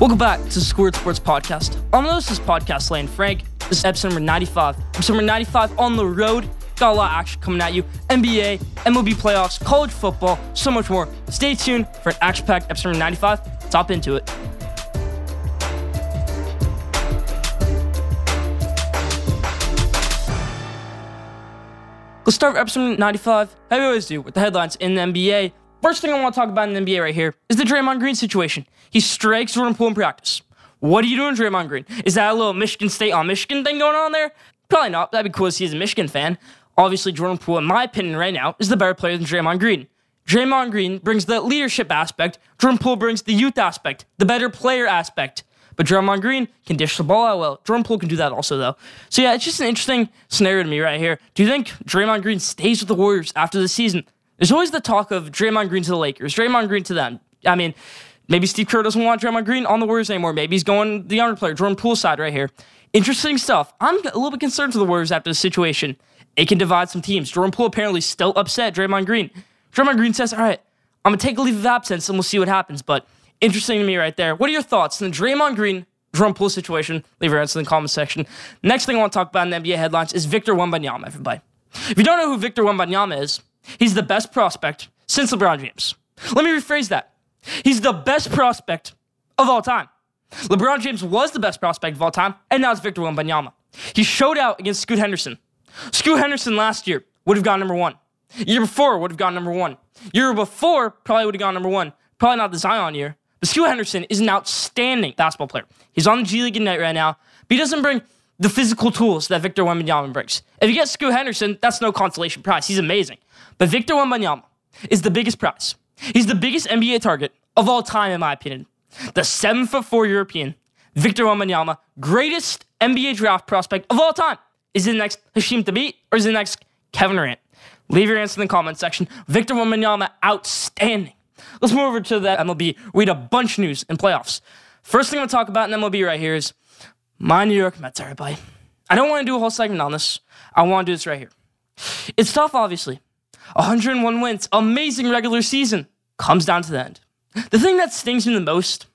Welcome back to the Squared Sports Podcast. I'm this Podcast Lane Frank. This is episode number 95. Episode number 95 on the road. Got a lot of action coming at you. NBA, MLB playoffs, college football, so much more. Stay tuned for an action-packed episode number 95. Let's hop into it. Let's start with episode 95, how we always do, with the headlines in the NBA. First thing I want to talk about in the NBA right here is the Draymond Green situation. He strikes Jordan Poole in practice. What are you doing, Draymond Green? Is that a little Michigan State on Michigan thing going on there? Probably not. That'd be cool to he's a Michigan fan. Obviously, Jordan Poole, in my opinion, right now, is the better player than Draymond Green. Draymond Green brings the leadership aspect. Jordan Poole brings the youth aspect, the better player aspect. But Draymond Green can dish the ball out well. Jordan Poole can do that also, though. So yeah, it's just an interesting scenario to me right here. Do you think Draymond Green stays with the Warriors after the season? There's always the talk of Draymond Green to the Lakers, Draymond Green to them. I mean, maybe Steve Kerr doesn't want Draymond Green on the Warriors anymore. Maybe he's going the younger player, Jordan Poole side right here. Interesting stuff. I'm a little bit concerned for the Warriors after the situation. It can divide some teams. Jordan Poole apparently still upset Draymond Green. Draymond Green says, all right, I'm going to take a leave of absence and we'll see what happens. But interesting to me right there. What are your thoughts on the Draymond Green Jordan Poole situation, leave your answer in the comment section. Next thing I want to talk about in the NBA headlines is Victor Wembanyama, everybody. If you don't know who Victor Wembanyama is, he's the best prospect since LeBron James. Let me rephrase that. He's the best prospect of all time. LeBron James was the best prospect of all time, and now it's Victor Wembanyama. He showed out against Scoot Henderson. Scoot Henderson last year would have gone number one. Year before would have gone number one. Year before probably would have gone number one. Probably not the Zion year, but Scoot Henderson is an outstanding basketball player. He's on the G League Ignite right now, but he doesn't bring the physical tools that Victor Wembanyama brings. If you get Scoot Henderson, that's no consolation prize. He's amazing. But Victor Wembanyama is the biggest prize. He's the biggest NBA target of all time, in my opinion. The seven foot four European, Victor Wembanyama, greatest NBA draft prospect of all time. Is it the next Hasheem Thabeet or is it the next Kevin Durant? Leave your answer in the comment section. Victor Wembanyama, outstanding. Let's move over to the MLB. We had a bunch of news in playoffs. First thing I'm to talk about in MLB right here is my New York Mets, everybody. I don't want to do a whole segment on this. I want to do this right here. It's tough, obviously. 101 wins, amazing regular season, comes down to the end. The thing that stings me the most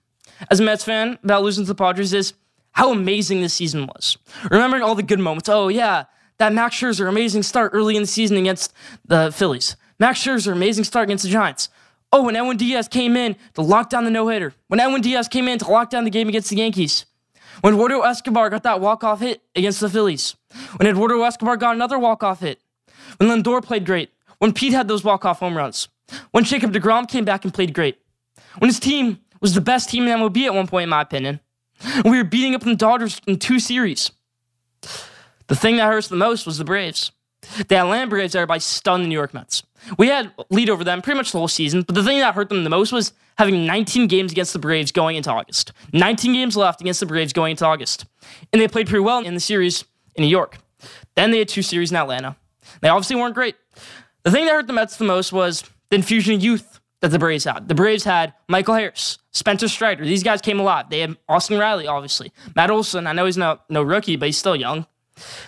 as a Mets fan about losing to the Padres is how amazing this season was. Remembering all the good moments. Oh, yeah, that Max Scherzer amazing start early in the season against the Phillies. Max Scherzer amazing start against the Giants. Oh, when Edwin Diaz came in to lock down the no hitter. When Edwin Diaz came in to lock down the game against the Yankees. When Eduardo Escobar got that walk off hit against the Phillies. When Eduardo Escobar got another walk off hit. When Lindor played great. When Pete had those walk off home runs. When Jacob DeGrom came back and played great. When his team was the best team in MLB at one point, in my opinion. We were beating up the Dodgers in two series. The thing that hurts the most was the Braves. The Atlanta Braves, everybody stunned the New York Mets. We had lead over them pretty much the whole season, but the thing that hurt them the most was having 19 games against the Braves going into August. 19 games left against the Braves going into August. And they played pretty well in the series in New York. Then they had two series in Atlanta. They obviously weren't great. The thing that hurt the Mets the most was the infusion of youth that the Braves had. The Braves had Michael Harris, Spencer Strider. These guys came alive. They had Austin Riley, obviously. Matt Olson, I know he's no, no rookie, but he's still young.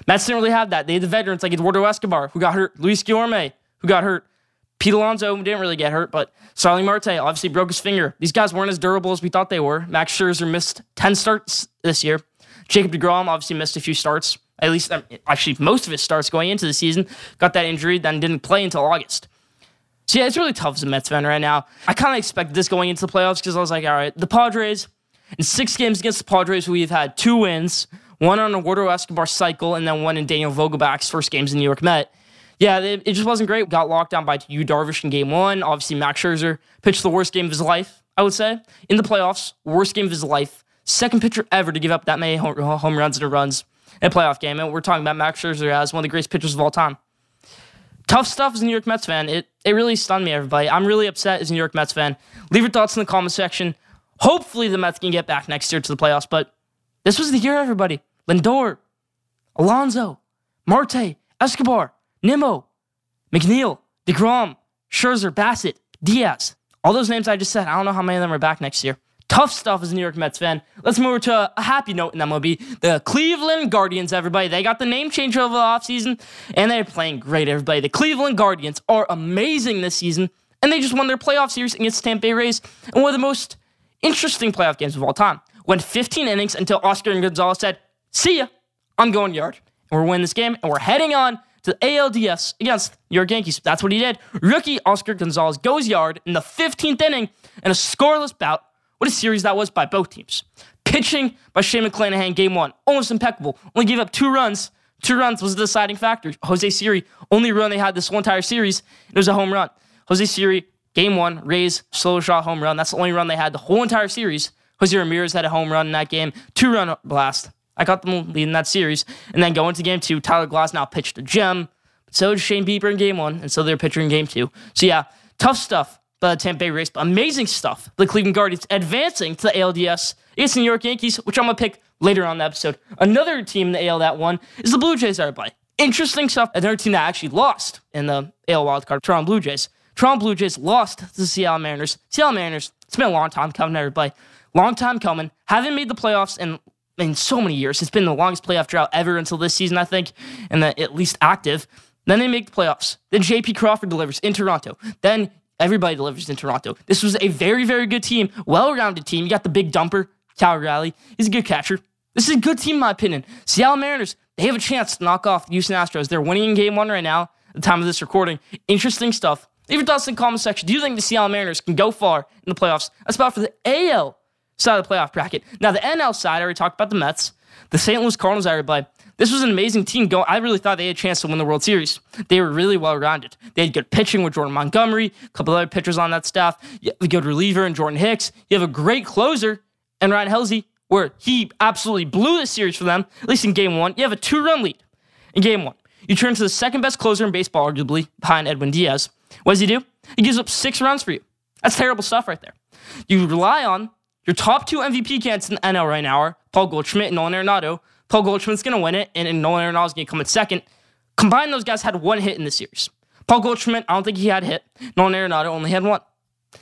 Mets didn't really have that. They had the veterans like Eduardo Escobar, who got hurt, Luis Guillorme, who got hurt, Pete Alonso didn't really get hurt, but Starling Marte obviously broke his finger. These guys weren't as durable as we thought they were. Max Scherzer missed 10 starts this year. Jacob DeGrom obviously missed a few starts, at least um, actually most of his starts going into the season. Got that injury, then didn't play until August. So yeah, it's really tough as a Mets fan right now. I kind of expected this going into the playoffs because I was like, all right, the Padres, in six games against the Padres, we've had two wins, one on a Eduardo Escobar cycle, and then one in Daniel Vogelbach's first games in New York Met. Yeah, it, it, just wasn't great. Got locked down by Yu Darvish in game one. Obviously, Max Scherzer pitched the worst game of his life, I would say, in the playoffs. Worst game of his life. Second pitcher ever to give up that many home runs and runs in a playoff game. And we're talking about Max Scherzer as one of the greatest pitchers of all time. Tough stuff as a New York Mets fan. It, it really stunned me, everybody. I'm really upset as a New York Mets fan. Leave your thoughts in the comment section. Hopefully, the Mets can get back next year to the playoffs. But this was the year, everybody. Lindor, Alonso, Marte, Escobar, Nimmo, McNeil, DeGrom, Scherzer, Bassitt, Diaz. All those names I just said, I don't know how many of them are back next year. Tough stuff as a New York Mets fan. Let's move to a happy note in MLB. The Cleveland Guardians, everybody. They got the name change over the offseason, and they're playing great, everybody. The Cleveland Guardians are amazing this season, and they just won their playoff series against Tampa Bay Rays in one of the most interesting playoff games of all time. Went 15 innings until Oscar Gonzalez said, See ya, I'm going yard. And we're winning this game, and we're heading on to the ALDS against New York Yankees. That's what he did. Rookie Oscar Gonzalez goes yard in the 15th inning in a scoreless bout. What a series that was by both teams. Pitching by Shane McClanahan, game one, almost impeccable. Only gave up two runs. Two runs was the deciding factor. Jose Siri, only run they had this whole entire series, it was a home run. Jose Siri, game one, Rays, solo shot home run. That's the only run they had the whole entire series. Jose Ramirez had a home run in that game, two run blast. I got them leading that series. And then going to game two, Tyler Glasnow pitched a gem. So did Shane Bieber in game one, and so they're pitching in game two. So yeah, tough stuff by the Tampa Bay Rays, but amazing stuff. The Cleveland Guardians advancing to the ALDS against the New York Yankees, which I'm gonna pick later on the episode. Another team in the AL that won is the Blue Jays everybody. Interesting stuff. Another team that actually lost in the AL wildcard, Toronto Blue Jays. Toronto Blue Jays lost to the Seattle Mariners. Seattle Mariners, it's been a long time coming, everybody. Long time coming. Haven't made the playoffs in in so many years. It's been the longest playoff drought ever until this season, I think, and the at least active. Then they make the playoffs. Then JP Crawford delivers in Toronto. Then everybody delivers in Toronto. This was a very, very good team, well rounded team. You got the big dumper, Cal Raleigh. He's a good catcher. This is a good team, in my opinion. Seattle Mariners, they have a chance to knock off the Houston Astros. They're winning in game one right now the time of this recording. Interesting stuff. Leave your thoughts in the comment section. Do you think the Seattle Mariners can go far in the playoffs? That's about for the AL side of the playoff bracket. Now, the NL side, I already talked about the Mets, the St. Louis Cardinals, everybody. This was an amazing team. Going, I really thought they had a chance to win the World Series. They were really well rounded. They had good pitching with Jordan Montgomery, a couple other pitchers on that staff. A good reliever in Jordan Hicks. You have a great closer and Ryan Helsley, where he absolutely blew the series for them, at least in game one. You have a two run lead in game one. You turn to the second best closer in baseball, arguably, behind Edwin Diaz. What does he do? He gives up six runs for you. That's terrible stuff right there. You rely on your top two MVP candidates in the NL right now are Paul Goldschmidt and Nolan Arenado. Paul Goldschmidt's going to win it, and, and Nolan Arenado's going to come in second. Combined, those guys had one hit in the series. Paul Goldschmidt, I don't think he had a hit. Nolan Arenado only had one.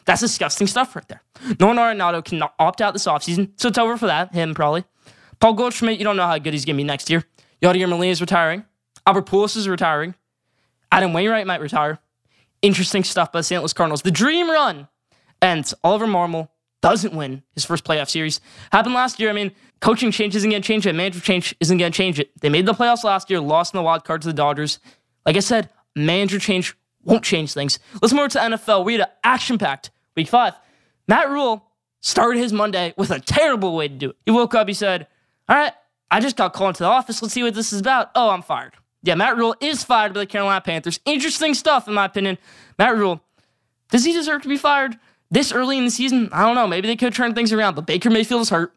That's disgusting stuff right there. Nolan Arenado can opt out this offseason, so it's over for that, him probably. Paul Goldschmidt, you don't know how good he's going to be next year. Yadier Molina is retiring. Albert Pujols is retiring. Adam Wainwright might retire. Interesting stuff by the St. Louis Cardinals. The dream run ends. Oliver Marmol doesn't win his first playoff series. Happened last year. I mean, coaching change isn't going to change it. Management change isn't going to change it. They made the playoffs last year, lost in the wild card to the Dodgers. Like I said, manager change won't change things. Let's move to NFL. We had an action packed week five. Matt Rhule started his Monday with a terrible way to do it. He woke up, he said, All right, I just got called into the office. Let's see what this is about. Oh, I'm fired. Yeah, Matt Rhule is fired by the Carolina Panthers. Interesting stuff, in my opinion. Matt Rhule, does he deserve to be fired? this early in the season, I don't know. Maybe they could turn things around, but Baker Mayfield is hurt.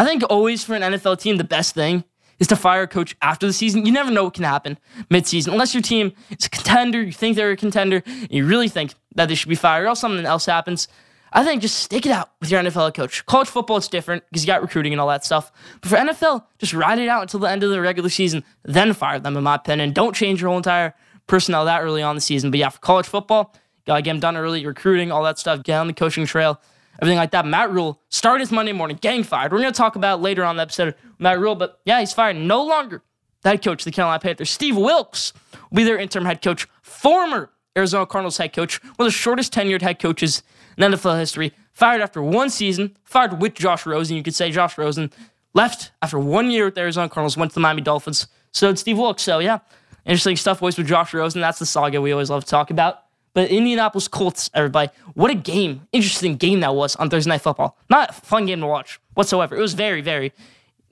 I think always for an NFL team, the best thing is to fire a coach after the season. You never know what can happen midseason. Unless your team is a contender, you think they're a contender, and you really think that they should be fired, or something else happens. I think just stick it out with your NFL coach. College football, it's different because you got recruiting and all that stuff. But for NFL, just ride it out until the end of the regular season, then fire them, in my opinion. Don't change your whole entire personnel that early on the season. But yeah, for college football, Gotta get him done early, recruiting, all that stuff, get on the coaching trail, everything like that. Matt Rhule started his Monday morning, gang fired. We're gonna talk about later on the episode Matt Rhule, but yeah, he's fired. No longer head coach the Carolina Panthers. Steve Wilks will be their interim head coach, former Arizona Cardinals head coach, one of the shortest tenured head coaches in NFL history. Fired after one season, fired with Josh Rosen. You could say Josh Rosen left after one year with the Arizona Cardinals, went to the Miami Dolphins. So did Steve Wilks. So yeah, interesting stuff always with Josh Rosen. That's the saga we always love to talk about. But Indianapolis Colts, everybody, what a game. Interesting game that was on Thursday Night Football. Not a fun game to watch whatsoever. It was very, very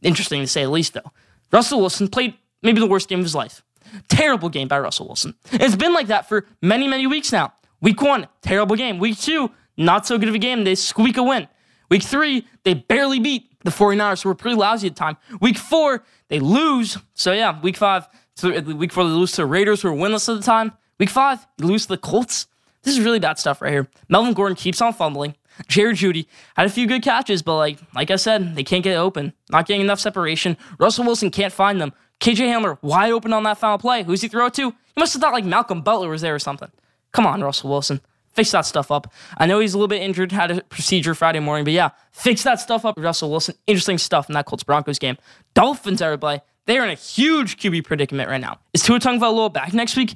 interesting to say the least, though. Russell Wilson played maybe the worst game of his life. Terrible game by Russell Wilson. It's been like that for many, many weeks now. Week one, terrible game. Week two, not so good of a game. They squeak a win. Week three, they barely beat the 49ers, who were pretty lousy at the time. Week four, they lose. So yeah, week five, week four, they lose to the Raiders, who were winless at the time. Week five, you lose to the Colts. This is really bad stuff right here. Melvin Gordon keeps on fumbling. Jared Jeudy had a few good catches, but like like I said, they can't get open. Not getting enough separation. Russell Wilson can't find them. KJ Hamler wide open on that final play. Who's he throw it to? He must have thought like Malcolm Butler was there or something. Come on, Russell Wilson. Fix that stuff up. I know he's a little bit injured, had a procedure Friday morning, but yeah, fix that stuff up, Russell Wilson. Interesting stuff in that Colts Broncos game. Dolphins, everybody, they're in a huge QB predicament right now. Is Tua Tagovailoa back next week?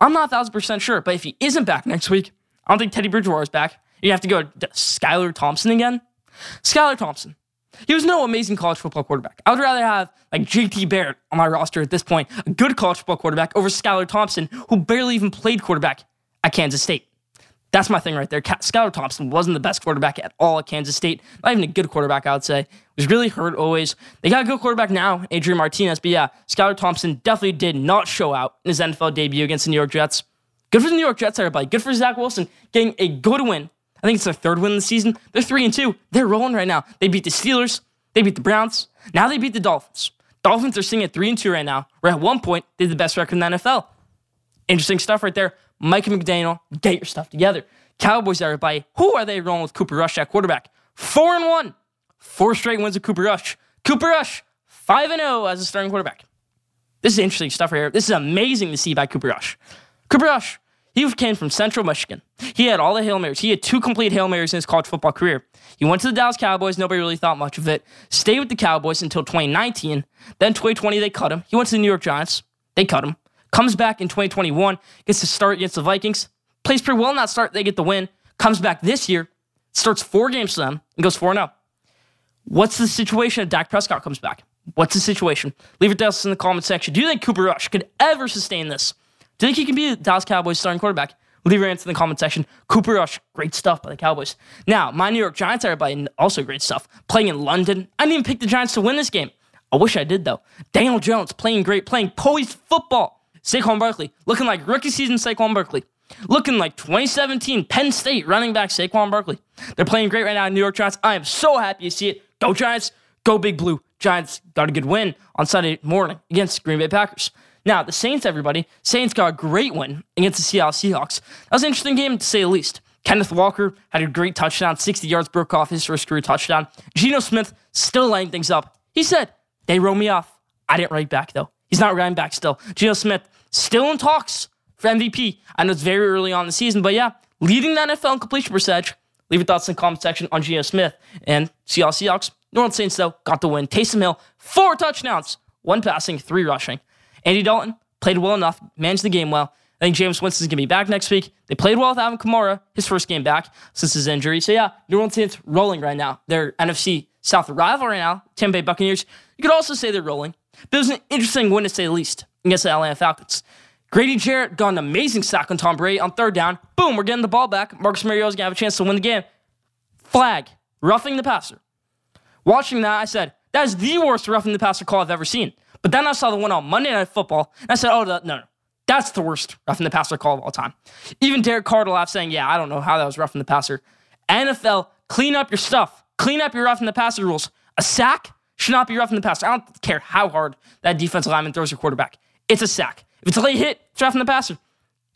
I'm not a thousand percent sure, but if he isn't back next week, I don't think Teddy Bridgewater is back. You have to go to Skylar Thompson again. Skylar Thompson. He was no amazing college football quarterback. I would rather have like JT Barrett on my roster at this point, a good college football quarterback, over Skylar Thompson, who barely even played quarterback at Kansas State. That's my thing right there. Skylar Thompson wasn't the best quarterback at all at Kansas State. Not even a good quarterback, I would say. Was really hurt always. They got a good quarterback now, Adrian Martinez. But yeah, Skylar Thompson definitely did not show out in his NFL debut against the New York Jets. Good for the New York Jets, everybody. Good for Zach Wilson getting a good win. I think it's their third win of the season. They're three and two. They're rolling right now. They beat the Steelers. They beat the Browns. Now they beat the Dolphins. Dolphins are sitting at three and two right now. Where at one point they had the best record in the NFL. Interesting stuff right there. Mike McDaniel, get your stuff together. Cowboys, everybody. Who are they rolling with Cooper Rush at quarterback? Four and one. Four straight wins of Cooper Rush. Cooper Rush, 5 and 0 as a starting quarterback. This is interesting stuff right here. This is amazing to see by Cooper Rush. Cooper Rush, he came from Central Michigan. He had all the Hail Marys. He had two complete Hail Marys in his college football career. He went to the Dallas Cowboys. Nobody really thought much of it. Stayed with the Cowboys until 2019. Then 2020, they cut him. He went to the New York Giants. They cut him. Comes back in 2021, gets to start against the Vikings. Plays pretty well that start. They get the win. Comes back this year, starts four games for them, and goes 4 0. What's the situation if Dak Prescott comes back? What's the situation? Leave it down in the comment section. Do you think Cooper Rush could ever sustain this? Do you think he can be the Dallas Cowboys starting quarterback? Leave your answer in the comment section. Cooper Rush, great stuff by the Cowboys. Now, my New York Giants, everybody, also great stuff. Playing in London. I didn't even pick the Giants to win this game. I wish I did, though. Daniel Jones playing great, playing poised football. Saquon Barkley, looking like rookie season Saquon Barkley. Looking like 2017 Penn State running back Saquon Barkley. They're playing great right now in New York Giants. I am so happy to see it. Go Giants, go Big Blue. Giants got a good win on Sunday morning against Green Bay Packers. Now, the Saints, everybody, Saints got a great win against the Seattle Seahawks. That was an interesting game to say the least. Kenneth Walker had a great touchdown, 60 yards, broke off his first career touchdown. Geno Smith still lining things up. He said, They wrote me off. I didn't write back, though. He's not writing back still. Geno Smith still in talks for MVP. I know it's very early on in the season, but yeah, leading the NFL in completion percentage. Leave your thoughts in the comment section on Geno Smith and Seattle Seahawks. New Orleans Saints, though, got the win. Taysom Hill, four touchdowns, one passing, three rushing. Andy Dalton played well enough, managed the game well. I think Jameis Winston's going to be back next week. They played well with Alvin Kamara, his first game back since his injury. So, yeah, New Orleans Saints rolling right now. They're NFC South rival right now, Tampa Bay Buccaneers. You could also say they're rolling. But it was an interesting win to say the least against the Atlanta Falcons. Grady Jarrett got an amazing sack on Tom Brady on third down. Boom, we're getting the ball back. Marcus Mariota's to have a chance to win the game. Flag, roughing the passer. Watching that, I said, that is the worst roughing the passer call I've ever seen. But then I saw the one on Monday Night Football, and I said, oh, no, no. That's the worst roughing the passer call of all time. Even Derek Carr laughed, saying, yeah, I don't know how that was roughing the passer. NFL, clean up your stuff. Clean up your roughing the passer rules. A sack should not be roughing the passer. I don't care how hard that defensive lineman throws your quarterback. It's a sack. If it's a late hit, it's roughing the passer.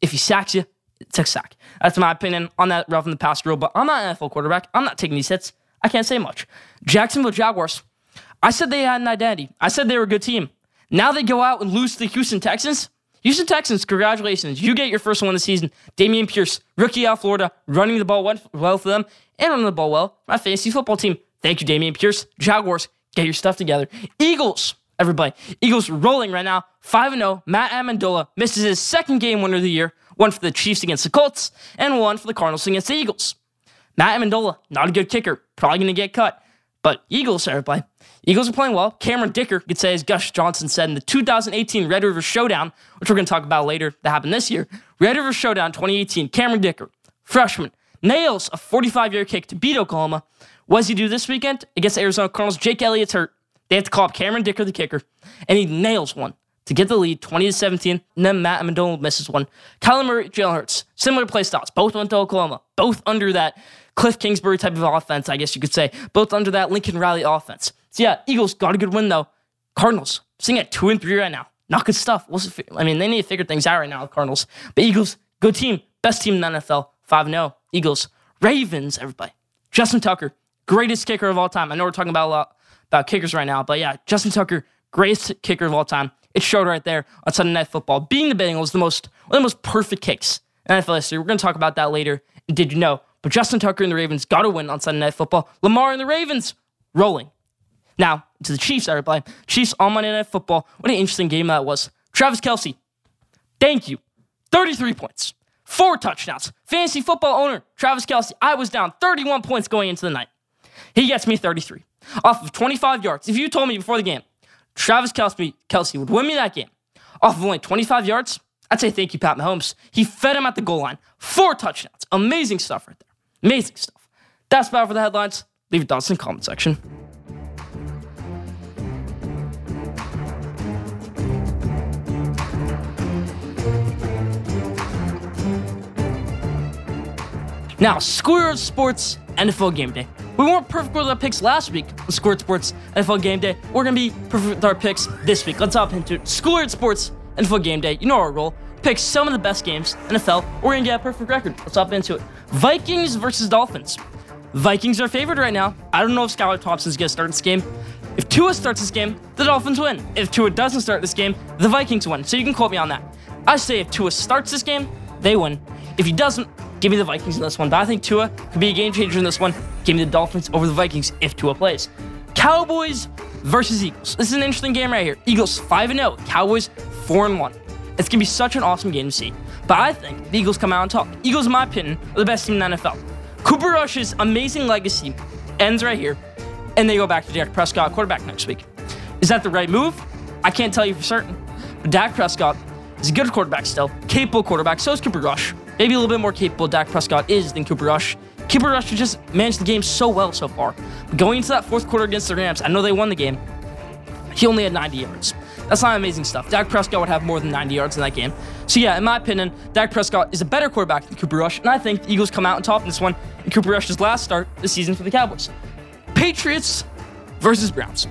If he sacks you, it's a sack. That's my opinion on that roughing the passer rule. But I'm not an NFL quarterback. I'm not taking these hits. I can't say much. Jacksonville Jaguars. I said they had an identity. I said they were a good team. Now they go out and lose to the Houston Texans. Houston Texans, congratulations. You get your first one of the season. Dameon Pierce, rookie out of Florida, running the ball well for them and running the ball well. My fantasy football team. Thank you, Dameon Pierce. Jaguars, get your stuff together. Eagles, everybody. Eagles rolling right now. 5 0. Matt Ammendola misses his second game winner of the year. One for the Chiefs against the Colts, and one for the Cardinals against the Eagles. Matt Ammendola, not a good kicker. Probably going to get cut. But Eagles, everybody. Eagles are playing well. Cameron Dicker could say, as Gus Johnson said in the 2018 Red River Showdown, which we're going to talk about later, that happened this year. Red River Showdown 2018, Cameron Dicker, freshman, nails a 45 yard kick to beat Oklahoma. What does he do this weekend against Arizona Cardinals? Jake Elliott's hurt. They have to call up Cameron Dicker, the kicker, and he nails one to get the lead, 20 to 17. And then Matt Ammendola misses one. Kyler Murray, Jalen Hurts, similar play styles. Both went to Oklahoma. Both under that Cliff Kingsbury type of offense, I guess you could say. Both under that Lincoln Riley offense. So yeah, Eagles got a good win though. Cardinals sitting at two and three right now. Not good stuff. I mean, they need to figure things out right now. The Cardinals, but Eagles, good team, best team in the NFL. Five 0 Eagles, Ravens, everybody. Justin Tucker, greatest kicker of all time. I know we're talking about a lot about kickers right now, but yeah, Justin Tucker, greatest kicker of all time. It showed right there on Sunday Night Football. Being the Bengals, the most one of the most perfect kicks in NFL history. We're going to talk about that later. Did you know? But Justin Tucker and the Ravens got to win on Sunday Night Football. Lamar and the Ravens rolling. Now to the Chiefs, everybody. Chiefs on Monday Night Football. What an interesting game that was. Travis Kelce, thank you. 33 points, four touchdowns. Fantasy football owner Travis Kelce, I was down 31 points going into the night. He gets me 33. Off of 25 yards. If you told me before the game, Travis Kelsey, Kelce would win me that game off of only 25 yards, I'd say thank you, Pat Mahomes. He fed him at the goal line. Four touchdowns. Amazing stuff right there. Amazing stuff. That's about for the headlines. Leave your thoughts in the comment section. Now, Square Sports NFL Game Day. We weren't perfect with our picks last week on Square Sports NFL Game Day. We're gonna be perfect with our picks this week. Let's hop into Square Sports NFL Game Day. You know our role. Pick some of the best games NFL. We're gonna get a perfect record. Let's hop into it. Vikings versus Dolphins. Vikings are favored right now. I don't know if Skylar Thompson's gonna start this game. If Tua starts this game, the Dolphins win. If Tua doesn't start this game, the Vikings win. So you can quote me on that. I say if Tua starts this game, they win. If he doesn't, Give me the Vikings in this one. But I think Tua could be a game changer in this one. Give me the Dolphins over the Vikings if Tua plays. Cowboys versus Eagles. This is an interesting game right here. Eagles 5 0, Cowboys 4 1. It's going to be such an awesome game to see. But I think the Eagles come out on top. Eagles, in my opinion, are the best team in the NFL. Cooper Rush's amazing legacy ends right here, and they go back to Dak Prescott, quarterback next week. Is that the right move? I can't tell you for certain. But Dak Prescott is a good quarterback still, capable quarterback, so is Cooper Rush maybe a little bit more capable Dak Prescott is than Cooper Rush. Cooper Rush just managed the game so well so far. But going into that fourth quarter against the Rams, I know they won the game. He only had 90 yards. That's not amazing stuff. Dak Prescott would have more than 90 yards in that game. So yeah, in my opinion, Dak Prescott is a better quarterback than Cooper Rush, and I think the Eagles come out on top in this one in Cooper Rush's last start this season for the Cowboys. Patriots versus Browns.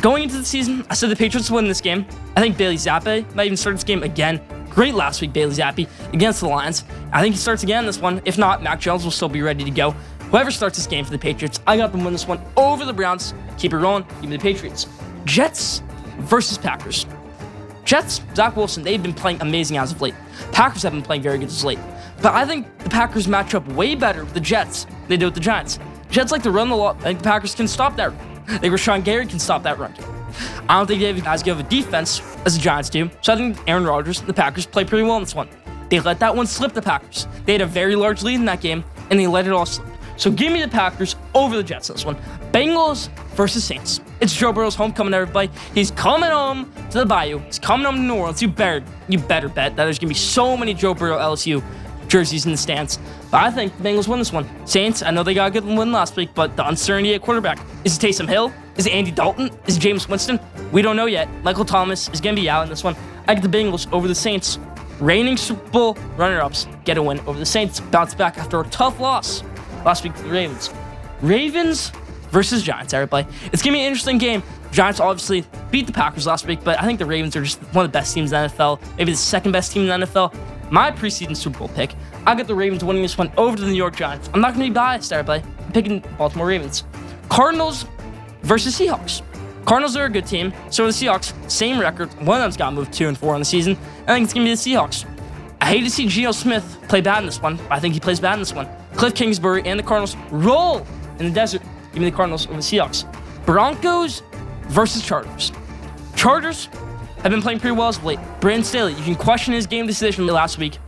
Going into the season, I said the Patriots win this game. I think Bailey Zappe might even start this game again. Great last week, Bailey Zappe against the Lions. I think he starts again this one. If not, Mac Jones will still be ready to go. Whoever starts this game for the Patriots, I got them win this one over the Browns. Keep it rolling. Give me the Patriots. Jets versus Packers. Jets, Zach Wilson, they've been playing amazing as of late. Packers have been playing very good as of late. But I think the Packers match up way better with the Jets than they do with the Giants. Jets like to run the lot. I think the Packers can stop that. I think Rashan Gary can stop that run. I don't think they have as good of a defense as the Giants do. So I think Aaron Rodgers and the Packers play pretty well in this one. They let that one slip the Packers. They had a very large lead in that game, and they let it all slip. So give me the Packers over the Jets this one. Bengals versus Saints. It's Joe Burrow's homecoming, everybody. He's coming home to the Bayou. He's coming home to New Orleans. You better, you better bet that there's gonna be so many Joe Burrow LSU jerseys in the stands. But I think the Bengals win this one. Saints, I know they got a good win last week, but the uncertainty at quarterback. Is it Taysom Hill? Is it Andy Dalton? Is it Jameis Winston? We don't know yet. Michael Thomas is going to be out in this one. I get the Bengals over the Saints. Reigning Super Bowl runner ups get a win over the Saints. Bounce back after a tough loss last week to the Ravens. Ravens versus Giants, everybody. It's going to be an interesting game. Giants obviously beat the Packers last week, but I think the Ravens are just one of the best teams in the NFL, maybe the second best team in the NFL. My preseason Super Bowl pick, I got the Ravens winning this one over to the New York Giants. I'm not going to be biased, everybody. I'm picking Baltimore Ravens. Cardinals versus Seahawks. Cardinals are a good team. So the Seahawks. Same record. One of them's got moved two and four on the season. I think it's gonna be the Seahawks. I hate to see Geno Smith play bad in this one, I think he plays bad in this one. Cliff Kingsbury and the Cardinals roll in the desert. Give me the Cardinals over the Seahawks. Broncos versus Chargers. Chargers have been playing pretty well as of late. Brandon Staley, you can question his game decision last week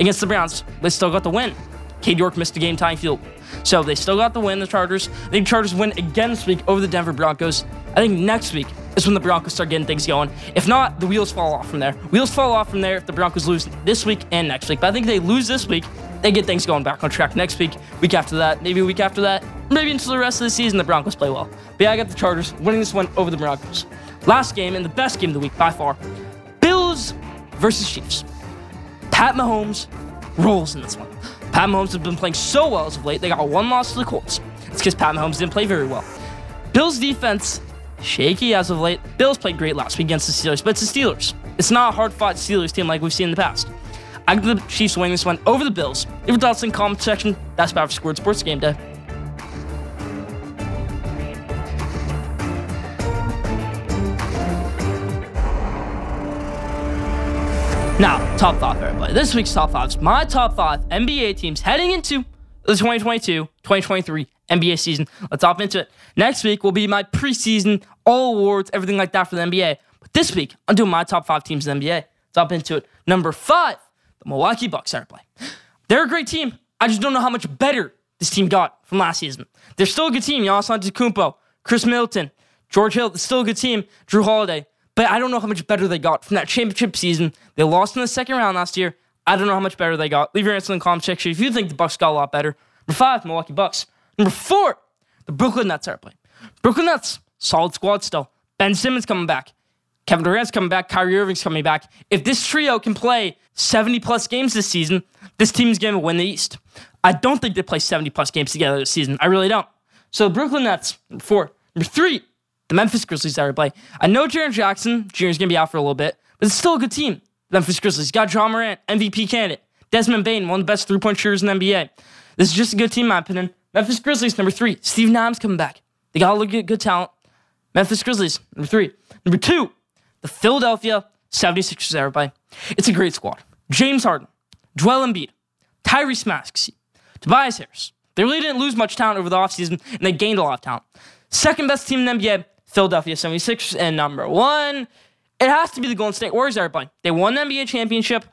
against the Browns. They still got the win. Cade York missed a game tying field. So they still got the win, the Chargers. Think Chargers win again this week over the Denver Broncos. I think next week is when the Broncos start getting things going. If not, the wheels fall off from there. Wheels fall off from there if the Broncos lose this week and next week. But I think they lose this week, they get things going back on track next week, week after that, maybe a week after that, maybe until the rest of the season the Broncos play well. But yeah, I got the Chargers winning this one over the Broncos. Last game and the best game of the week by far Bills versus Chiefs. Pat Mahomes rolls in this one. Pat Mahomes has been playing so well as of late. They got one loss to the Colts. It's because Pat Mahomes didn't play very well. Bills defense shaky as of late. Bills played great last week against the Steelers, but it's the Steelers. It's not a hard fought Steelers team like we've seen in the past. I give the Chiefs winning this one over the Bills. If your thoughts in the comment section, that's about for Squared Sports Game Day. Now, top five, everybody. This week's top five is my top five NBA teams heading into the 2022 2023 NBA season. Let's hop into it. Next week will be my preseason, all awards, everything like that for the NBA. But this week, I'm doing my top five teams in the NBA. Let's hop into it. Number five, the Milwaukee Bucks, everybody. They're a great team. I just don't know how much better this team got from last season. They're still a good team. Giannis Antetokounmpo, Khris Middleton, George Hill, still a good team, Jrue Holiday. But I don't know how much better they got from that championship season. They lost in the second round last year. I don't know how much better they got. Leave your answer in the comment section if you think the Bucks got a lot better. Number five, Milwaukee Bucks. Number four, the Brooklyn Nets are playing. Brooklyn Nets, solid squad still. Ben Simmons coming back. Kevin Durant's coming back. Kyrie Irving's coming back. If this trio can play 70 plus games this season, this team's going to win the East. I don't think they play 70 plus games together this season. I really don't. So Brooklyn Nets, number four. Number three, the Memphis Grizzlies are play. I know Jaren Jackson Jr. is going to be out for a little bit, but it's still a good team. Memphis Grizzlies got Ja Morant, MVP candidate. Desmond Bane, one of the best three point shooters in the NBA. This is just a good team, in my opinion. Memphis Grizzlies, number three. Steve Adams coming back. They got a little good, good talent. Memphis Grizzlies, number three. Number two, the Philadelphia 76ers, everybody. It's a great squad. James Harden, Joel Embiid, Tyrese Maxey, Tobias Harris. They really didn't lose much talent over the offseason, and they gained a lot of talent. Second best team in the NBA, Philadelphia 76ers. And number one, it has to be the Golden State Warriors, everybody. They won the NBA championship.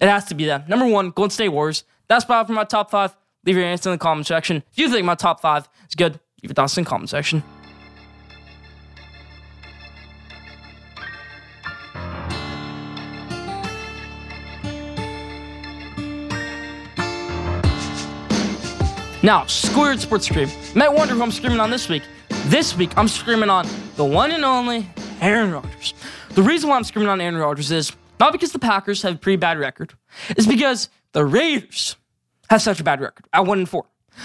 It has to be them. Number one, Golden State Warriors. That's probably for my top five. Leave your answer in the comment section. If you think my top five is good, leave your thoughts in the comment section. Now, Squared Sports Scream. Might wonder who I'm screaming on this week. This week, I'm screaming on the one and only Aaron Rodgers. The reason why I'm screaming on Aaron Rodgers is not because the Packers have a pretty bad record, it's because the Raiders have such a bad record at 1 and 4.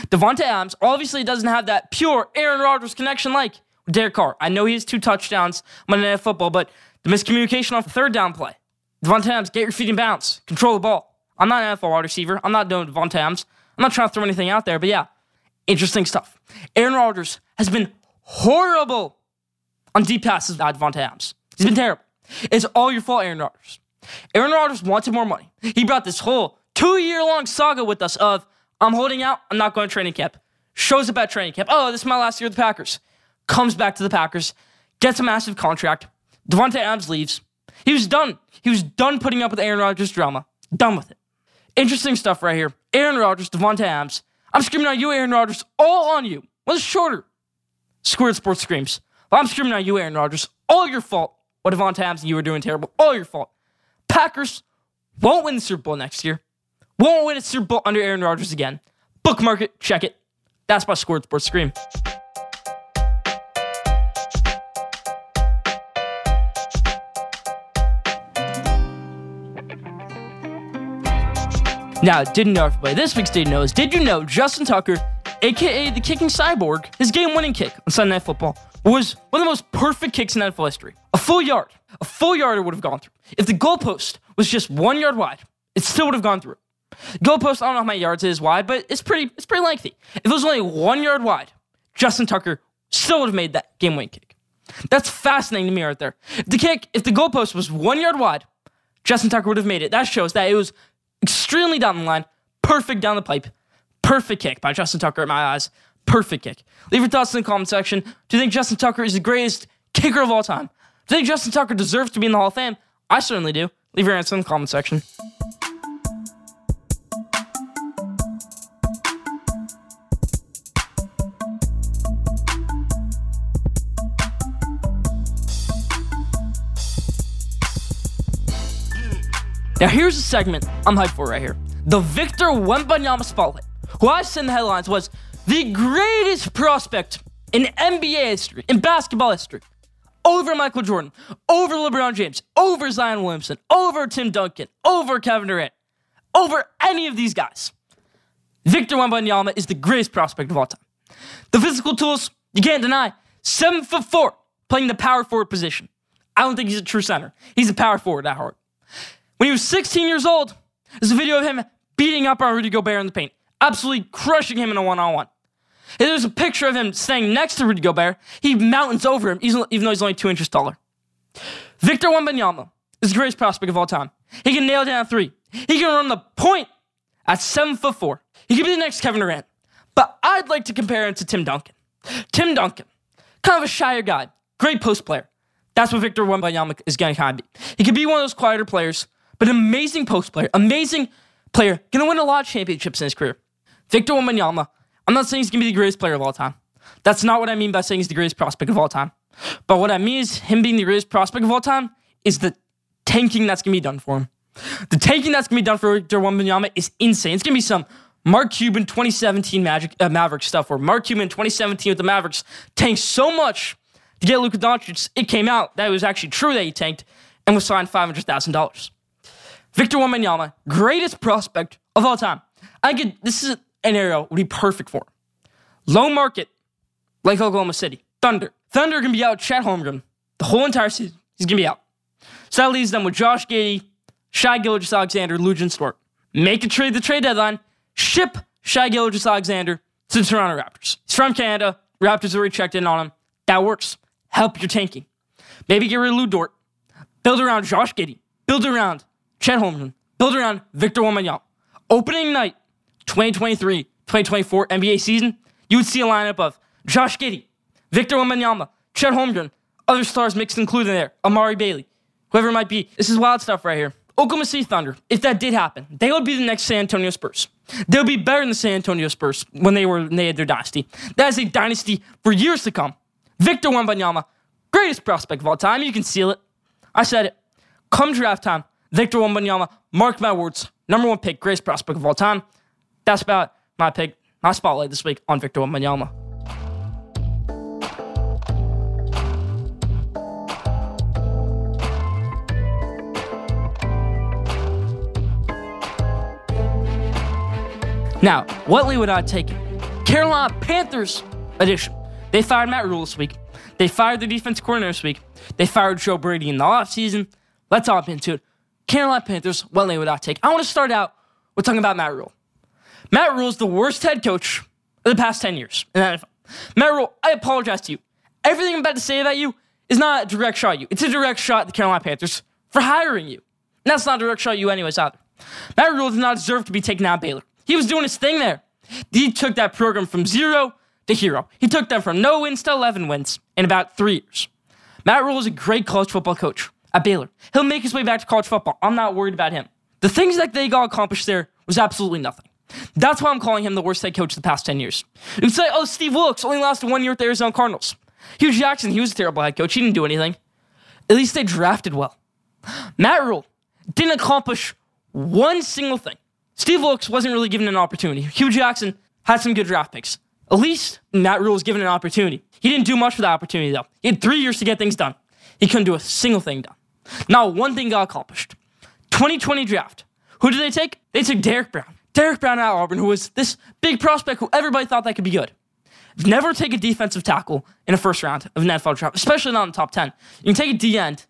Davante Adams obviously doesn't have that pure Aaron Rodgers connection like Derek Carr. I know he has two touchdowns Monday Night Football, but the miscommunication on the third down play. Davante Adams, get your feet in bounds, control the ball. I'm not an NFL wide receiver. I'm not doing Davante Adams. I'm not trying to throw anything out there, but yeah, interesting stuff. Aaron Rodgers has been horrible on deep passes at Davante Adams. He's been terrible. It's all your fault, Aaron Rodgers. Aaron Rodgers wanted more money. He brought this whole two-year long saga with us of I'm holding out, I'm not going to training camp. Shows up at training camp. Oh, this is my last year with the Packers. Comes back to the Packers, gets a massive contract. Davante Adams leaves. He was done. He was done putting up with Aaron Rodgers drama. Done with it. Interesting stuff right here. Aaron Rodgers, Davante Adams. I'm screaming at you, Aaron Rodgers, all on you. What's shorter? Squared Sports screams. Well, I'm screaming at you, Aaron Rodgers. All your fault. What Davante Adams and you were doing terrible. All your fault. Packers won't win the Super Bowl next year. Won't win a Super Bowl under Aaron Rodgers again. Bookmark it, check it. That's my Squared Sports Scream. Now, didn't know everybody. This week's didn't know is did you know Justin Tucker, aka the kicking cyborg, his game winning kick on Sunday Night Football was one of the most perfect kicks in NFL history. A full yard. A full yard it would have gone through. If the goalpost was just one yard wide, it still would have gone through. Goalpost, I don't know how many yards it is wide, but it's pretty it's pretty lengthy. If it was only one yard wide, Justin Tucker still would have made that game winning kick. That's fascinating to me right there. If the kick, if the goalpost was one yard wide, Justin Tucker would have made it. That shows that it was extremely down the line, perfect down the pipe, perfect kick by Justin Tucker in my eyes. Perfect kick. Leave your thoughts in the comment section. Do you think Justin Tucker is the greatest kicker of all time? Do you think Justin Tucker deserves to be in the Hall of Fame? I certainly do. Leave your answer in the comment section. Now here's a segment I'm hyped for right here. The Victor Wembanyama spotlight, who I said in the headlines was the greatest prospect in NBA history, in basketball history, over Michael Jordan, over LeBron James, over Zion Williamson, over Tim Duncan, over Kevin Durant, over any of these guys. Victor Wembanyama is the greatest prospect of all time. The physical tools, you can't deny. Seven foot four, playing the power forward position. I don't think he's a true center. He's a power forward at heart. When he was 16 years old, there's a video of him beating up on Rudy Gobert in the paint, absolutely crushing him in a one on one. There's a picture of him staying next to Rudy Gobert. He mountains over him, even though he's only two inches taller. Victor Wembanyama is the greatest prospect of all time. He can nail down three. He can run the point at seven foot four. He could be the next Kevin Durant. But I'd like to compare him to Tim Duncan. Tim Duncan, kind of a shyer guy, great post player. That's what Victor Wembanyama is going to be. He could be one of those quieter players but an amazing post player, amazing player, gonna win a lot of championships in his career. Victor Wembanyama, I'm not saying he's gonna be the greatest player of all time. That's not what I mean by saying he's the greatest prospect of all time. But what I mean is him being the greatest prospect of all time is the tanking that's gonna be done for him. The tanking that's gonna be done for Victor Wembanyama is insane. It's gonna be some Mark Cuban 2017 Magic uh, Maverick stuff where Mark Cuban 2017 with the Mavericks tanked so much to get Luka Doncic. It came out that it was actually true that he tanked and was signed five hundred thousand dollars. Victor Wembanyama, greatest prospect of all time. I could. This is an area would be perfect for him. Low market, like Oklahoma City. Thunder. Thunder can be out Chet Holmgren the whole entire season. He's gonna be out. So that leaves them with Josh Giddey, Shai Gilgeous-Alexander, Luguentz Dort. Make a trade the trade deadline. Ship Shai Gilgeous-Alexander to the Toronto Raptors. He's from Canada. Raptors already checked in on him. That works. Help your tanking. Maybe get rid of Lu Dort. Build around Josh Giddey. Build around Chet Holmgren. Build around Victor Wembanyama. Opening night, 2023 2024 NBA season, you would see a lineup of Josh Giddey, Victor Wembanyama, Chet Holmgren, other stars mixed included in there, Amari Bailey, whoever it might be. This is wild stuff right here. Oklahoma City Thunder, if that did happen, they would be the next San Antonio Spurs. They would be better than the San Antonio Spurs when they were when they had their dynasty. That is a dynasty for years to come. Victor Wembanyama, greatest prospect of all time. You can seal it. I said it. Come draft time, Victor Wembanyama, mark my words, number one pick, greatest prospect of all time. That's about my pick, my spotlight this week on Victor Wembanyama. Now, what lead would I take? Carolina Panthers edition. They fired Matt Rhule this week. They fired the defense coordinator this week. They fired Joe Brady in the offseason. Let's hop into it. Carolina Panthers, what lead would I take? I want to start out with talking about Matt Rhule. Matt Rhule is the worst head coach of the past 10 years in the NFL. Matt Rhule, I apologize to you. Everything I'm about to say about you is not a direct shot at you. It's a direct shot at the Carolina Panthers for hiring you. And that's not a direct shot at you anyways either. Matt Rhule does not deserve to be taken out of Baylor. He was doing his thing there. He took that program from zero to hero. He took them from no wins to 11 wins in about three years. Matt Rhule is a great college football coach at Baylor. He'll make his way back to college football. I'm not worried about him. The things that they got accomplished there was absolutely nothing. That's why I'm calling him the worst head coach the past 10 years. You say, oh, Steve Wilks only lasted one year with the Arizona Cardinals. Hue Jackson, he was a terrible head coach. He didn't do anything. At least they drafted well. Matt Rhule didn't accomplish one single thing. Steve Wilks wasn't really given an opportunity. Hue Jackson had some good draft picks. At least Matt Rhule was given an opportunity. He didn't do much for that opportunity, though. He had three years to get things done. He couldn't do a single thing done. Not one thing got accomplished. 2020 draft. Who did they take? They took Derrick Brown. Derrick Brown at Auburn, who was this big prospect who everybody thought that could be good. Never take a defensive tackle in a first round of an NFL draft, especially not in the top 10. You can take a D end.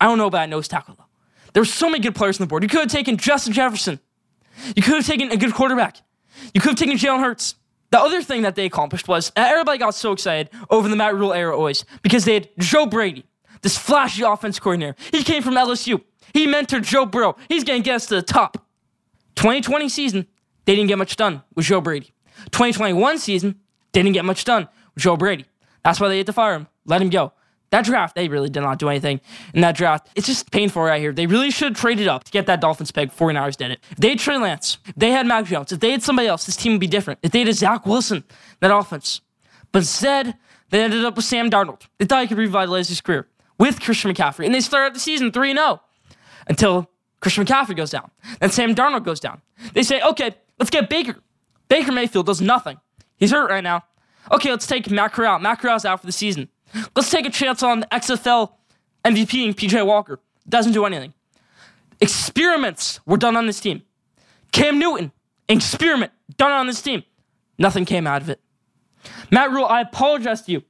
I don't know about a nose tackle, though. There were so many good players on the board. You could have taken Justin Jefferson. You could have taken a good quarterback. You could have taken Jalen Hurts. The other thing that they accomplished was everybody got so excited over the Matt Rhule era always because they had Joe Brady, this flashy offense coordinator. He came from LSU. He mentored Joe Burrow. He's going to get us to the top. 2020 season, they didn't get much done with Joe Brady. 2021 season, didn't get much done with Joe Brady. That's why they had to fire him, let him go. That draft, they really did not do anything in that draft. It's just painful right here. They really should have traded up to get that Dolphins pick. 49ers did it. If they had Trey Lance, if they had Mac Jones, if they had somebody else, this team would be different. If they had Zach Wilson, that offense. But instead, they ended up with Sam Darnold. They thought he could revitalize his career with Christian McCaffrey. And they started the season 3 0 until Christian McCaffrey goes down. Then Sam Darnold goes down. They say, okay, let's get Baker. Baker Mayfield does nothing. He's hurt right now. Okay, let's take Matt Corral. Matt Corral's out for the season. Let's take a chance on XFL MVP and PJ Walker. Doesn't do anything. Experiments were done on this team. Cam Newton, experiment done on this team. Nothing came out of it. Matt Rhule, I apologize to you.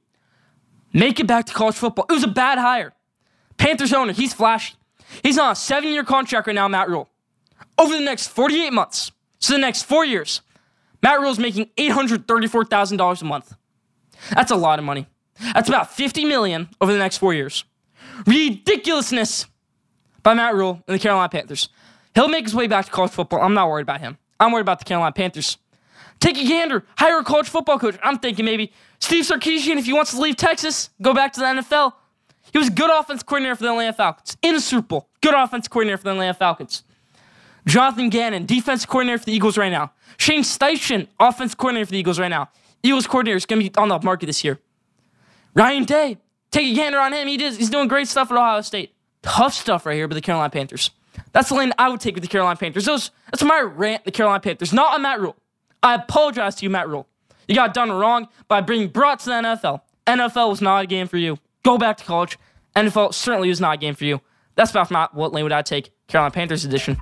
Make it back to college football. It was a bad hire. Panthers owner, he's flashy. He's on a seven year contract right now, Matt Rhule. Over the next 48 months, so the next four years, Matt Rhule is making $834,000 a month. That's a lot of money. That's about 50 million over the next four years. Ridiculousness by Matt Rhule and the Carolina Panthers. He'll make his way back to college football. I'm not worried about him. I'm worried about the Carolina Panthers. Take a gander, hire a college football coach. I'm thinking maybe Steve Sarkisian, if he wants to leave Texas, go back to the NFL. He was good offense coordinator for the Atlanta Falcons in the Super Bowl. Good offense coordinator for the Atlanta Falcons. Jonathan Gannon, defense coordinator for the Eagles right now. Shane Steichen, offense coordinator for the Eagles right now. Eagles coordinator is going to be on the market this year. Ryan Day, take a gander on him. He does, he's doing great stuff at Ohio State. Tough stuff right here with the Carolina Panthers. That's the lane I would take with the Carolina Panthers. Those, that's my rant, the Carolina Panthers, not on Matt Rhule. I apologize to you, Matt Rhule. You got done wrong by being brought to the NFL. NFL was not a game for you. Go back to college. NFL certainly was not a game for you. That's about not what lane would I take. Carolina Panthers edition.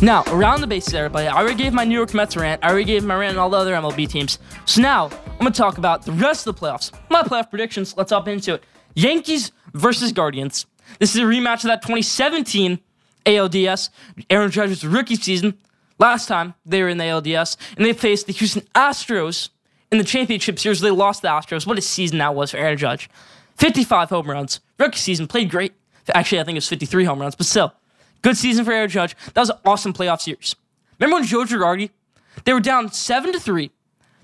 Now, around the bases, everybody, I already gave my New York Mets rant. I already gave my rant on all the other MLB teams. So now, I'm going to talk about the rest of the playoffs. My playoff predictions, let's hop into it. Yankees versus Guardians. This is a rematch of that 2017 ALDS, Aaron Judge's rookie season. Last time they were in the ALDS, and they faced the Houston Astros in the championship series. They lost the Astros. What a season that was for Aaron Judge. 55 home runs. Rookie season, played great. Actually, I think it was 53 home runs, but still. Good season for Aaron Judge. That was an awesome playoff series. Remember when Joe Girardi, they were down 7 to 3,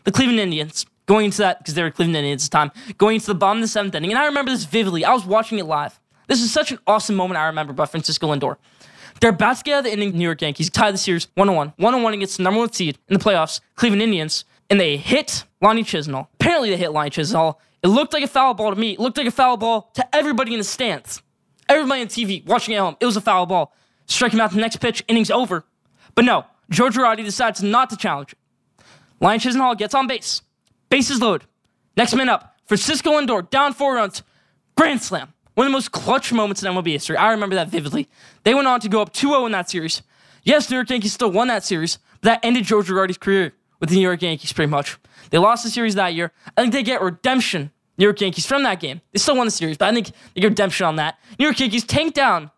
the Cleveland Indians, going into that, because they were Cleveland Indians at the time, going into the bottom of the seventh inning. And I remember this vividly. I was watching it live. This is such an awesome moment I remember by Francisco Lindor. They're about to get out of the inning, New York Yankees, tie the series 1 1, 1 1 against the number one seed in the playoffs, Cleveland Indians, and they hit Lonnie Chisenhall. Apparently, they hit Lonnie Chisenhall. It looked like a foul ball to me. It looked like a foul ball to everybody in the stands. Everybody on TV watching at home, it was a foul ball. Strike him out the next pitch, innings over. But no, Joe Girardi decides not to challenge it. Lonnie Chisenhall gets on base. Bases loaded. Next man up, Francisco Lindor, down four runs. Grand slam. One of the most clutch moments in MLB history. I remember that vividly. They went on to go up 2 0 in that series. Yes, New York Yankees still won that series, but that ended Joe Girardi's career with the New York Yankees pretty much. They lost the series that year. I think they get redemption, New York Yankees, from that game. They still won the series, but I think they get redemption on that. New York Yankees tanked down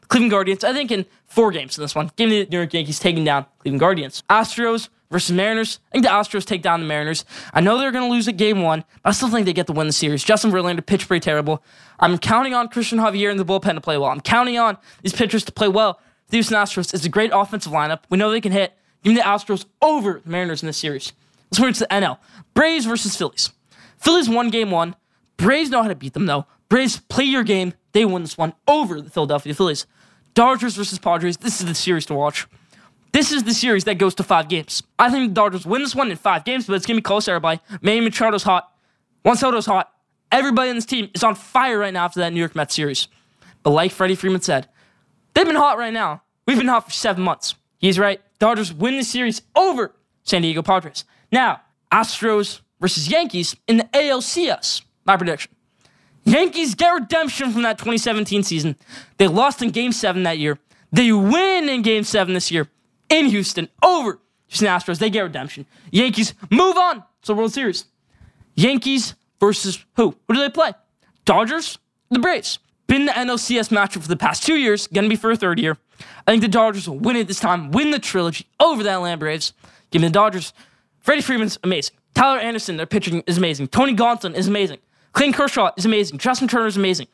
the Cleveland Guardians, I think in four games in this one. Give me the New York Yankees taking down Cleveland Guardians. Astros versus Mariners. I think the Astros take down the Mariners. I know they're going to lose at game one, but I still think they get to win the series. Justin Verlander pitched pretty terrible. I'm counting on Cristian Javier in the bullpen to play well. I'm counting on these pitchers to play well. The Houston Astros is a great offensive lineup. We know they can hit. Give me the Astros over the Mariners in this series. Let's move to the NL. Braves versus Phillies. Phillies won game one. Braves know how to beat them, though. Braves play your game. They win this one over the Philadelphia Phillies. Dodgers versus Padres. This is the series to watch. This is the series that goes to five games. I think the Dodgers win this one in five games, but it's gonna be close, everybody. Manny Machado's hot. Juan Soto's hot. Everybody on this team is on fire right now after that New York Mets series. But like Freddie Freeman said, they've been hot right now. We've been hot for seven months. He's right. Dodgers win the series over San Diego Padres. Now, Astros versus Yankees in the ALCS. My prediction. Yankees get redemption from that 2017 season. They lost in game seven that year. They win in game seven this year in Houston over Houston Astros. They get redemption. Yankees move on to the World Series. Yankees versus who? Who do they play? Dodgers, the Braves. Been the NLCS matchup for the past two years, gonna be for a third year. I think the Dodgers will win it this time, win the trilogy over the Atlanta Braves. Give me the Dodgers. Freddie Freeman's amazing. Tyler Anderson, their pitching is amazing. Tony Gonsolin is amazing. Clayton Kershaw is amazing. Justin Turner is amazing.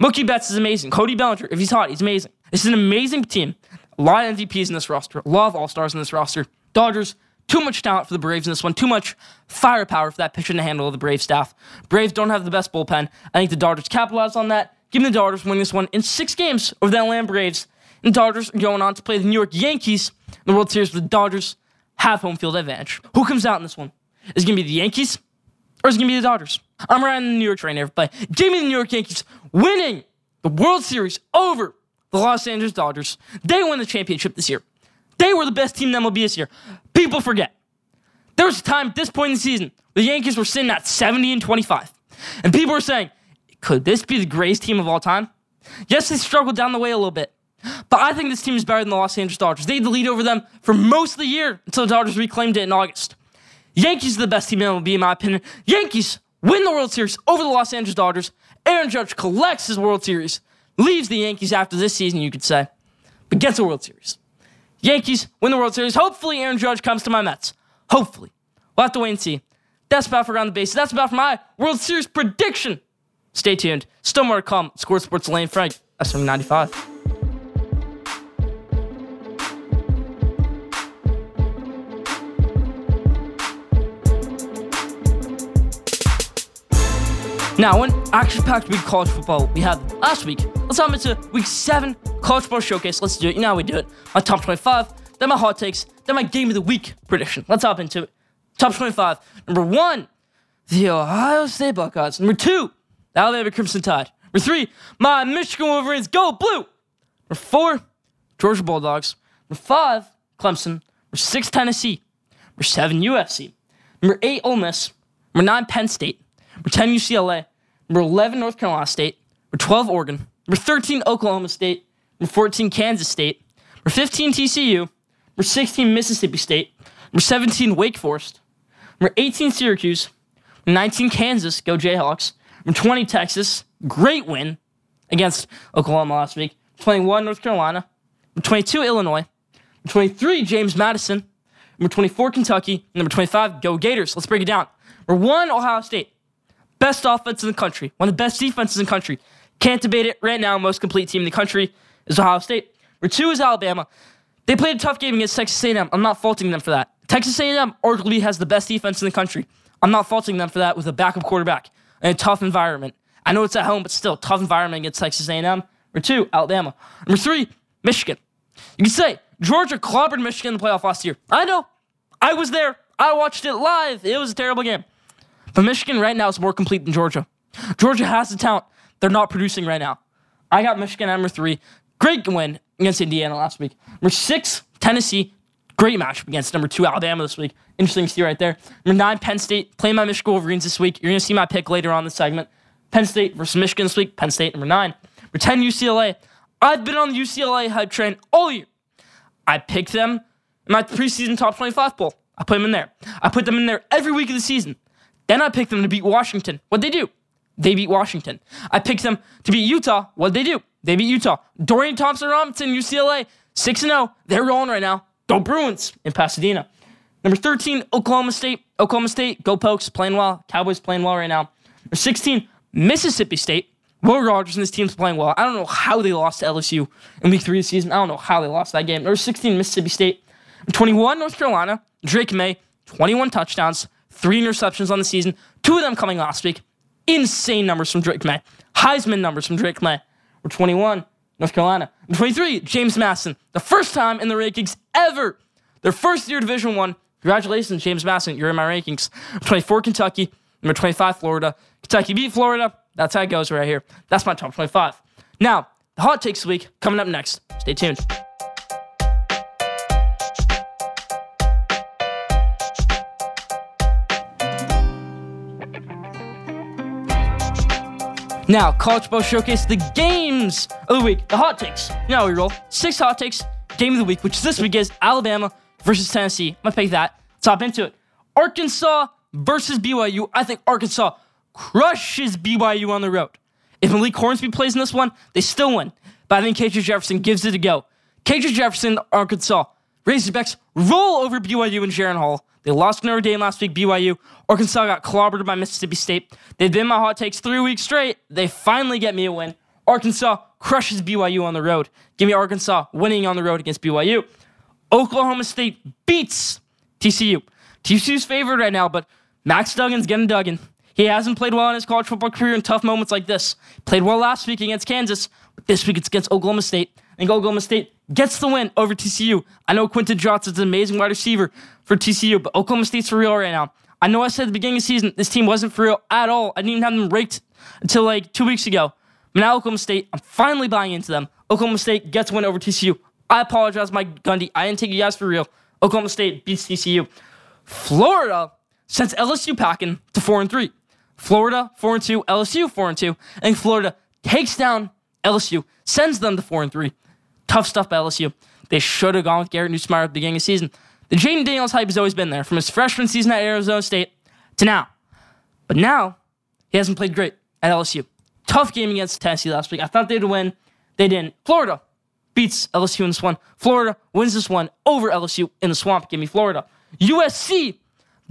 Mookie Betts is amazing. Cody Bellinger, if he's hot, he's amazing. This is an amazing team. A lot of MVPs in this roster. A lot of All Stars in this roster. Dodgers, too much talent for the Braves in this one. Too much firepower for that pitcher to handle of the Braves staff. Braves don't have the best bullpen. I think the Dodgers capitalize on that. Give me the Dodgers winning this one in six games over the Atlanta Braves. And the Dodgers are going on to play the New York Yankees in the World Series with the Dodgers have home field advantage. Who comes out in this one? Is it going to be the Yankees or is it going to be the Dodgers? I'm riding the New York train, everybody. Give me the New York Yankees winning the World Series over the Los Angeles Dodgers. They won the championship this year. They were the best team in MLB this year. People forget. There was a time at this point in the season, the Yankees were sitting at 70 and 25. And people were saying, could this be the greatest team of all time? Yes, they struggled down the way a little bit. But I think this team is better than the Los Angeles Dodgers. They had the lead over them for most of the year until the Dodgers reclaimed it in August. Yankees are the best team in MLB, in my opinion. Yankees win the World Series over the Los Angeles Dodgers. Aaron Judge collects his World Series, leaves the Yankees after this season, you could say, but gets a World Series. Yankees win the World Series. Hopefully, Aaron Judge comes to my Mets. Hopefully. We'll have to wait and see. That's about for around the bases. That's about for my World Series prediction. Stay tuned. Still more to come. Score Sports Lane Frank, SM95. Now, one action-packed week of college football we had last week. Let's hop into week seven college football showcase. Let's do it. You know how we do it. My top 25, then my hot takes, then my game of the week prediction. Let's hop into it. Top 25. Number one, the Ohio State Buckeyes. Number two, the Alabama Crimson Tide. Number three, my Michigan Wolverines. Go blue. Number four, Georgia Bulldogs. Number five, Clemson. Number six, Tennessee. Number seven, USC. Number eight, Ole Miss. Number nine, Penn State. Number 10, UCLA. Number 11, North Carolina State. Number 12, Oregon. Number 13, Oklahoma State. Number 14, Kansas State. Number 15, TCU. Number 16, Mississippi State. Number 17, Wake Forest. Number 18, Syracuse. Number 19, Kansas. Go Jayhawks. Number 20, Texas. Great win against Oklahoma last week. 21, North Carolina. Number 22, Illinois. Number 23, James Madison. Number 24, Kentucky. Number 25, Go Gators. Let's break it down. Number one, Ohio State. Best offense in the country. One of the best defenses in the country. Can't debate it. Right now, most complete team in the country is Ohio State. Number two is Alabama. They played a tough game against Texas A&M. I'm not faulting them for that. Texas A&M arguably has the best defense in the country. I'm not faulting them for that with a backup quarterback and a tough environment. I know it's at home, but still tough environment against Texas A&M. Number two, Alabama. Number three, Michigan. You can say Georgia clobbered Michigan in the playoff last year. I know. I was there. I watched it live. It was a terrible game. But Michigan right now is more complete than Georgia. Georgia has the talent. They're not producing right now. I got Michigan at number three. Great win against Indiana last week. Number six, Tennessee. Great matchup against number two, Alabama this week. Interesting to see right there. Number nine, Penn State. Playing my Michigan Wolverines this week. You're going to see my pick later on the segment. Penn State versus Michigan this week. Penn State, number nine. Number 10, UCLA. I've been on the UCLA hype train all year. I picked them in my preseason top 25 poll. I put them in there. I put them in there every week of the season. Then I picked them to beat Washington. What'd they do? They beat Washington. I picked them to beat Utah. What'd they do? They beat Utah. Dorian Thompson Robinson, UCLA, 6 0. They're rolling right now. Go Bruins in Pasadena. Number 13, Oklahoma State. Oklahoma State, go Pokes, playing well. Cowboys playing well right now. Number 16, Mississippi State. Will Rogers and his team's playing well. I don't know how they lost to LSU in week three of the season. I don't know how they lost that game. Number 16, Mississippi State. 21, North Carolina. Drake Maye, 21 touchdowns three interceptions on the season, two of them coming last week. Insane numbers from Drake Maye. Heisman numbers from Drake Maye. We're 21, North Carolina. 23, James Madison. The first time in the rankings ever. Their first year Division One. Congratulations, James Madison. You're in my rankings. 24, Kentucky. Number 25, Florida. Kentucky beat Florida. That's how it goes right here. That's my top 25. Now, the hot takes week coming up next. Stay tuned. Now, College Ball Showcase, the games of the week, the hot takes. Now we roll six hot takes, game of the week, which this week is Alabama versus Tennessee. I'm gonna pick that. Let's hop into it. Arkansas versus BYU. I think Arkansas crushes BYU on the road. If Malik Hornsby plays in this one, they still win. But I think KJ Jefferson gives it a go. KJ Jefferson, Arkansas. Razorbacks roll over BYU and Jaren Hall. They lost Notre Dame last week, BYU. Arkansas got clobbered by Mississippi State. They've been my hot takes three weeks straight. They finally get me a win. Arkansas crushes BYU on the road. Give me Arkansas winning on the road against BYU. Oklahoma State beats TCU. TCU's favored right now, but Max Duggan's getting Duggan. He hasn't played well in his college football career in tough moments like this. Played well last week against Kansas, this week it's against Oklahoma State. And Oklahoma State gets the win over TCU. I know Quentin Johnston's an amazing wide receiver for TCU, but Oklahoma State's for real right now. I know I said at the beginning of the season this team wasn't for real at all. I didn't even have them raked until like two weeks ago. But now Oklahoma State, I'm finally buying into them. Oklahoma State gets a win over TCU. I apologize, Mike Gundy. I didn't take you guys for real. Oklahoma State beats TCU. Florida sends LSU packing to four and three. Florida four and two, LSU four and two, and Florida takes down LSU, sends them to four and three. Tough stuff by LSU. They should have gone with Garrett Nussmeier at the beginning of the season. The Jayden Daniels hype has always been there from his freshman season at Arizona State to now. But now, he hasn't played great at LSU. Tough game against Tennessee last week. I thought they'd win. They didn't. Florida beats LSU in this one. Florida wins this one over LSU in the swamp. Give me Florida. USC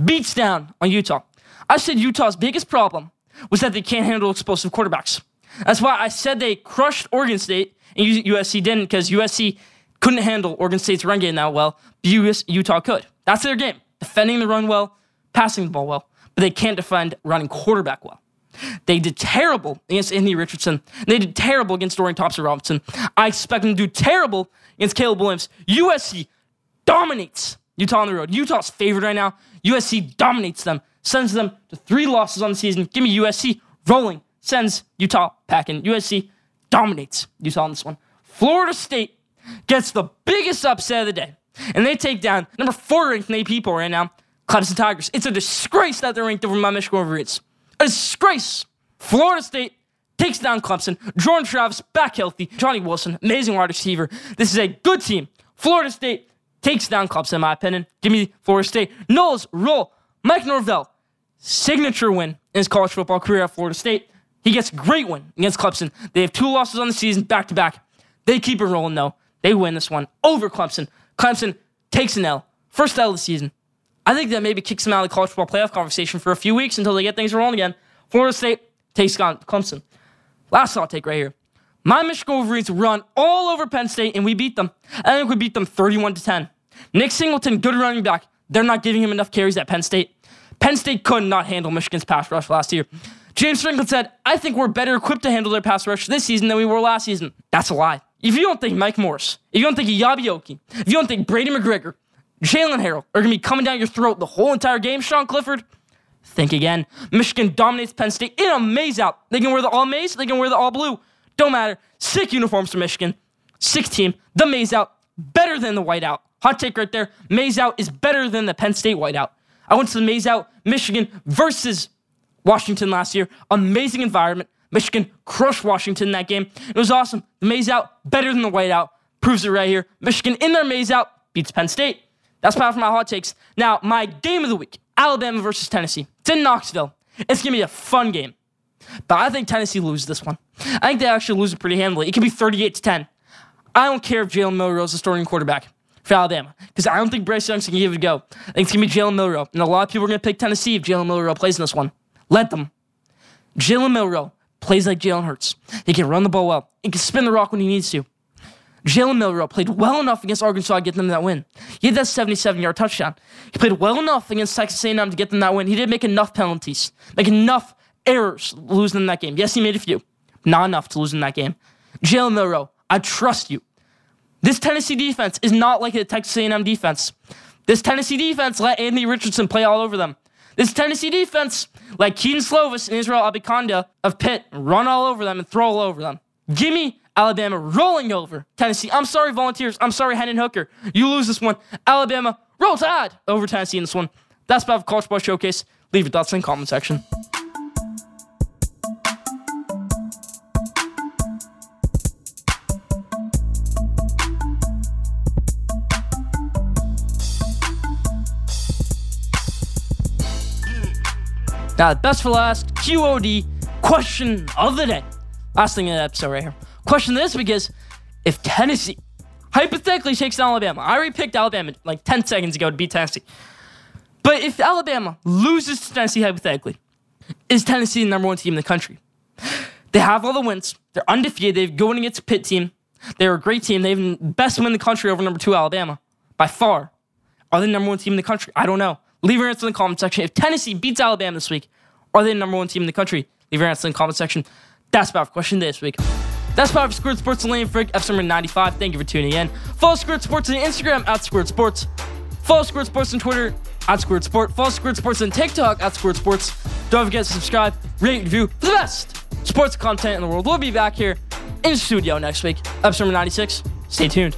beats down on Utah. I said Utah's biggest problem was that they can't handle explosive quarterbacks. That's why I said they crushed Oregon State and USC didn't because USC couldn't handle Oregon State's run game that well. US, Utah could. That's their game. Defending the run well, passing the ball well, but they can't defend running quarterback well. They did terrible against Anthony Richardson. They did terrible against Dorian Thompson Robinson. I expect them to do terrible against Caleb Williams. USC dominates Utah on the road. Utah's favored right now. USC dominates them, sends them to three losses on the season. Give me USC rolling, sends Utah packing. USC dominates Utah on this one. Florida State gets the biggest upset of the day, and they take down number four ranked in AP poll right now, Clemson Tigers. It's a disgrace that they're ranked over my Michigan Wolverines. A disgrace. Florida State takes down Clemson. Jordan Travis back healthy. Johnny Wilson, amazing wide receiver. This is a good team. Florida State takes down Clemson, in my opinion. Give me Florida State. Noles, roll. Mike Norvell, signature win in his college football career at Florida State. He gets a great win against Clemson. They have two losses on the season, back to back. They keep it rolling though. They win this one over Clemson. Clemson takes an L. First L of the season. I think that maybe kicks them out of the college football playoff conversation for a few weeks until they get things rolling again. Florida State takes on Clemson. Last thought take right here. My Michigan Wolverines run all over Penn State and we beat them. I think we beat them 31 to 10. Nick Singleton, good running back. They're not giving him enough carries at Penn State. Penn State could not handle Michigan's pass rush last year. James Franklin said, I think we're better equipped to handle their pass rush this season than we were last season. That's a lie. If you don't think Mike Morris, if you don't think Eyabi Okie, if you don't think Braiden McGregor, Jaylen Harrell are going to be coming down your throat the whole entire game, Sean Clifford, think again. Michigan dominates Penn State in a maize out. They can wear the all maize, they can wear the all blue. Don't matter. Sick uniforms for Michigan. Six team, the maize out, better than the white out. Hot take right there. Maize out is better than the Penn State whiteout. I went to the maize out, Michigan versus Washington last year. Amazing environment. Michigan crushed Washington in that game. It was awesome. The maize out, better than the whiteout. Proves it right here. Michigan in their maize out beats Penn State. That's part of my hot takes. Now, my game of the week Alabama versus Tennessee. It's in Knoxville. It's going to be a fun game. But I think Tennessee loses this one. I think they actually lose it pretty handily. It could be 38 to 10. I don't care if Jalen Milroe is the starting quarterback for Alabama because I don't think Bryce Young's going to give it a go. I think it's going to be Jalen Milroe. And a lot of people are going to pick Tennessee if Jalen Milroe plays in this one. Let them. Jalen Milroe plays like Jalen Hurts. He can run the ball well. He can spin the rock when he needs to. Jalen Milroe played well enough against Arkansas to get them that win. He had that 77-yard touchdown. He played well enough against Texas A&M to get them that win. He didn't make enough penalties, make enough errors losing in that game. Yes, he made a few, not enough to lose in that game. Jalen Milroe, I trust you. This Tennessee defense is not like a Texas A&M defense. This Tennessee defense let Andy Richardson play all over them. This Tennessee defense like Kedon Slovis and Israel Abanikanda of Pitt run all over them and throw all over them. Give me Alabama rolling over Tennessee. I'm sorry, Volunteers. I'm sorry, Hendon Hooker. You lose this one. Alabama roll tide over Tennessee in this one. That's about the College Ball Showcase. Leave your thoughts in the comment section. Now, best for last, QOD question of the day. Last thing in the episode right here. Question this because if Tennessee hypothetically takes down Alabama, I already picked Alabama like 10 seconds ago to beat Tennessee. But if Alabama loses to Tennessee hypothetically, is Tennessee the number one team in the country? They have all the wins. They're undefeated. They've going against a Pitt team. They're a great team. They have the best win in the country over number two Alabama by far. Are they the number one team in the country? I don't know. Leave your answer in the comment section. If Tennessee beats Alabama this week, are they the number one team in the country? Leave your answer in the comment section. That's about the question this week. That's about for Squared Sports and Lane Frick, episode number 95. Thank you for tuning in. Follow Squared Sports on Instagram at Squared Sports. Follow Squared Sports on Twitter at Squared Sport. Follow Squared Sports on TikTok at Squared Sports. Don't forget to subscribe, rate, and review for the best sports content in the world. We'll be back here in studio next week, episode number 96. Stay tuned.